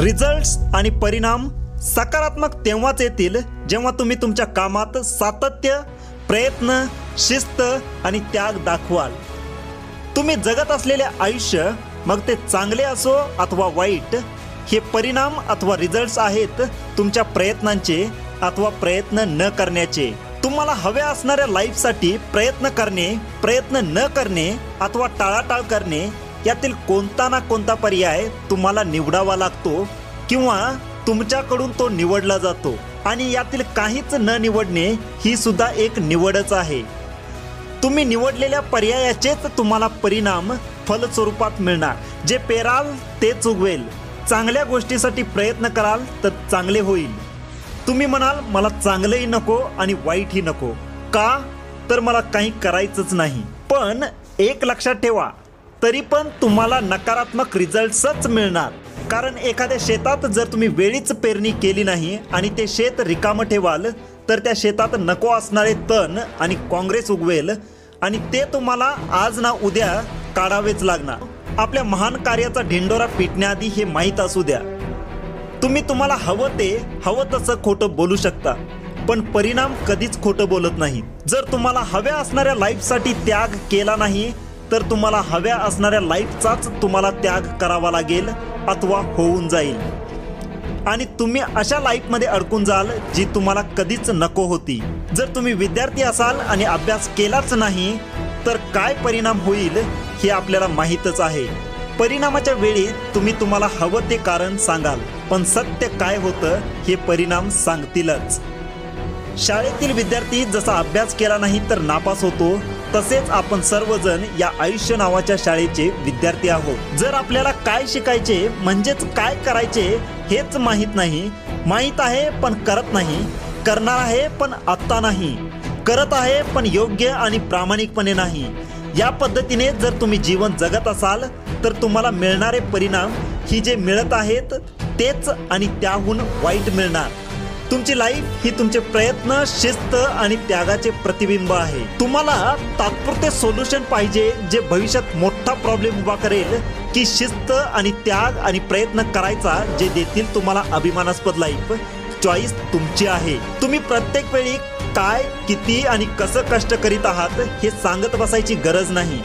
Results आणि परिणाम सकारात्मक तेव्हाच येतील जेव्हा तुम्ही तुमच्या कामात सातत्य प्रयत्न शिस्त आणि त्याग दाखवाल. तुम्ही जगत असलेले आयुष्य मग ते चांगले असो अथवा वाईट हे परिणाम अथवा रिझल्ट्स आहेत तुमच्या प्रयत्नांचे अथवा प्रयत्न न करण्याचे. तुम्हाला हव्या असणाऱ्या लाईफसाठी प्रयत्न करणे प्रयत्न न करणे अथवा टाळाटाळ करणे यातील कोणता ना कोणता पर्याय तुम्हाला निवडावा लागतो किंवा तुमच्याकडून तो निवडला जातो आणि यातील काहीच न निवडणे ही सुद्धा एक निवडच आहे. तुम्ही निवडलेल्या पर्यायाचेच तुम्हाला परिणाम फलस्वरूपात मिळणार. जे पेराल तेच उगवेल चांगल्या गोष्टीसाठी प्रयत्न कराल तर चांगले होईल. तुम्ही म्हणाल मला चांगलंही नको आणि वाईटही नको. का? तर मला काही करायचंच नाही. पण एक लक्षात ठेवा तरी पण तुम्हाला नकारात्मक रिझल्ट्सच मिळणार. कारण एखाद्या शेतात जर तुम्ही वेळीच पेरणी केली नाही आणि ते शेत रिकामं ठेवाल तर त्या शेतात नको असणारे तण आणि काँग्रेस उगवेल आणि ते तुम्हाला आज ना उद्या काढावेच लागणार. आपल्या महान कार्याचा ढिंडोरा पिटण्याआधी हे माहीत असू द्या. तुम्ही तुम्हाला हवं ते हवं तसं खोटं बोलू शकता पण परिणाम कधीच खोटं बोलत नाही. जर तुम्हाला हव्या असणाऱ्या लाईफसाठी त्याग केला नाही तर तुम्हाला हव्या असणाऱ्या लाईफचाच तुम्हाला त्याग करावा लागेल अथवा होऊन जाईल. आणि तुम्ही अशा लाईफमध्ये अडकून जाल जी तुम्हाला कधीच नको होती. जर तुम्ही विद्यार्थी असाल आणि अभ्यास केलाच नाही तर काय परिणाम होईल हे आपल्याला माहीतच आहे. परिणामाच्या वेळी तुम्ही तुम्हाला हवं ते कारण सांगाल पण सत्य काय होतं हे परिणाम सांगतीलच. शाळेतील विद्यार्थी जसा अभ्यास केला नाही तर नापास होतो तसेच आपण सर्वजण या आयुष्य नावाच्या शाळेचे विद्यार्थी आहोत. जर आपल्याला काय शिकायचे म्हणजेच काय करायचे हेच माहीत नाही. माहीत आहे पण करत नाही. करणार आहे पण आत्ता नाही. करत आहे पण योग्य आणि प्रामाणिकपणे नाही. या पद्धतीने जर तुम्ही जीवन जगत असाल तर तुम्हाला मिळणारे परिणाम ही जे मिळत आहेत तेच आणि त्याहून वाईट मिळणार. तुमची लाईफ ही तुमचे प्रयत्न शिस्त आणि त्यागाचे प्रतिबिंब आहे. तुम्हाला तात्पुरते सोल्युशन पाहिजे जे भविष्यात मोठा प्रॉब्लेम उभा करेल की शिस्त आणि त्याग आणि प्रयत्न करायचा जे देतील तुम्हाला अभिमानास्पद लाईफ चॉईस तुमची आहे. तुम्ही प्रत्येक वेळी काय किती आणि कसं कष्ट करीत आहात हे सांगत बसायची गरज नाही.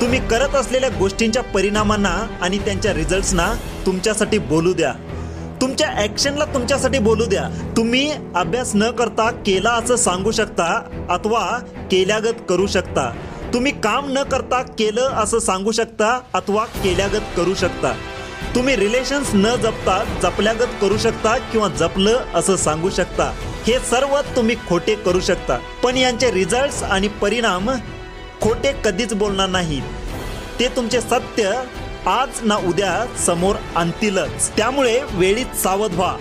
तुम्ही करत असलेल्या गोष्टींच्या परिणामांना आणि त्यांच्या रिझल्ट्सना तुमच्यासाठी बोलू द्या. तुमच्या ॲक्शनला तुमच्यासाठी बोलू द्या. तुम्ही अभ्यास न करता केला असं सांगू शकता अथवा केल्यागत करू शकता. तुम्ही काम न करता केलं असं सांगू शकता अथवा केल्यागत करू शकता. तुम्ही रिलेशन्स न जपता जपल्यागत करू शकता किंवा जपलं असं सांगू शकता. हे सर्व तुम्ही खोटे करू शकता. पण यांचे रिझल्ट्स आणि परिणाम खोटे कधीच बोलणार नाहीत. ते तुमचे सत्य आज ना उद्या समोर आणतीलच त्यामुळे वेळीच सावध व्हा.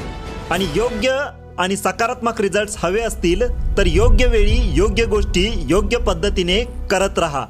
आणि योग्य आणि सकारात्मक रिझल्ट्स हवे असतील तर योग्य वेळी योग्य गोष्टी योग्य पद्धतीने करत राहा.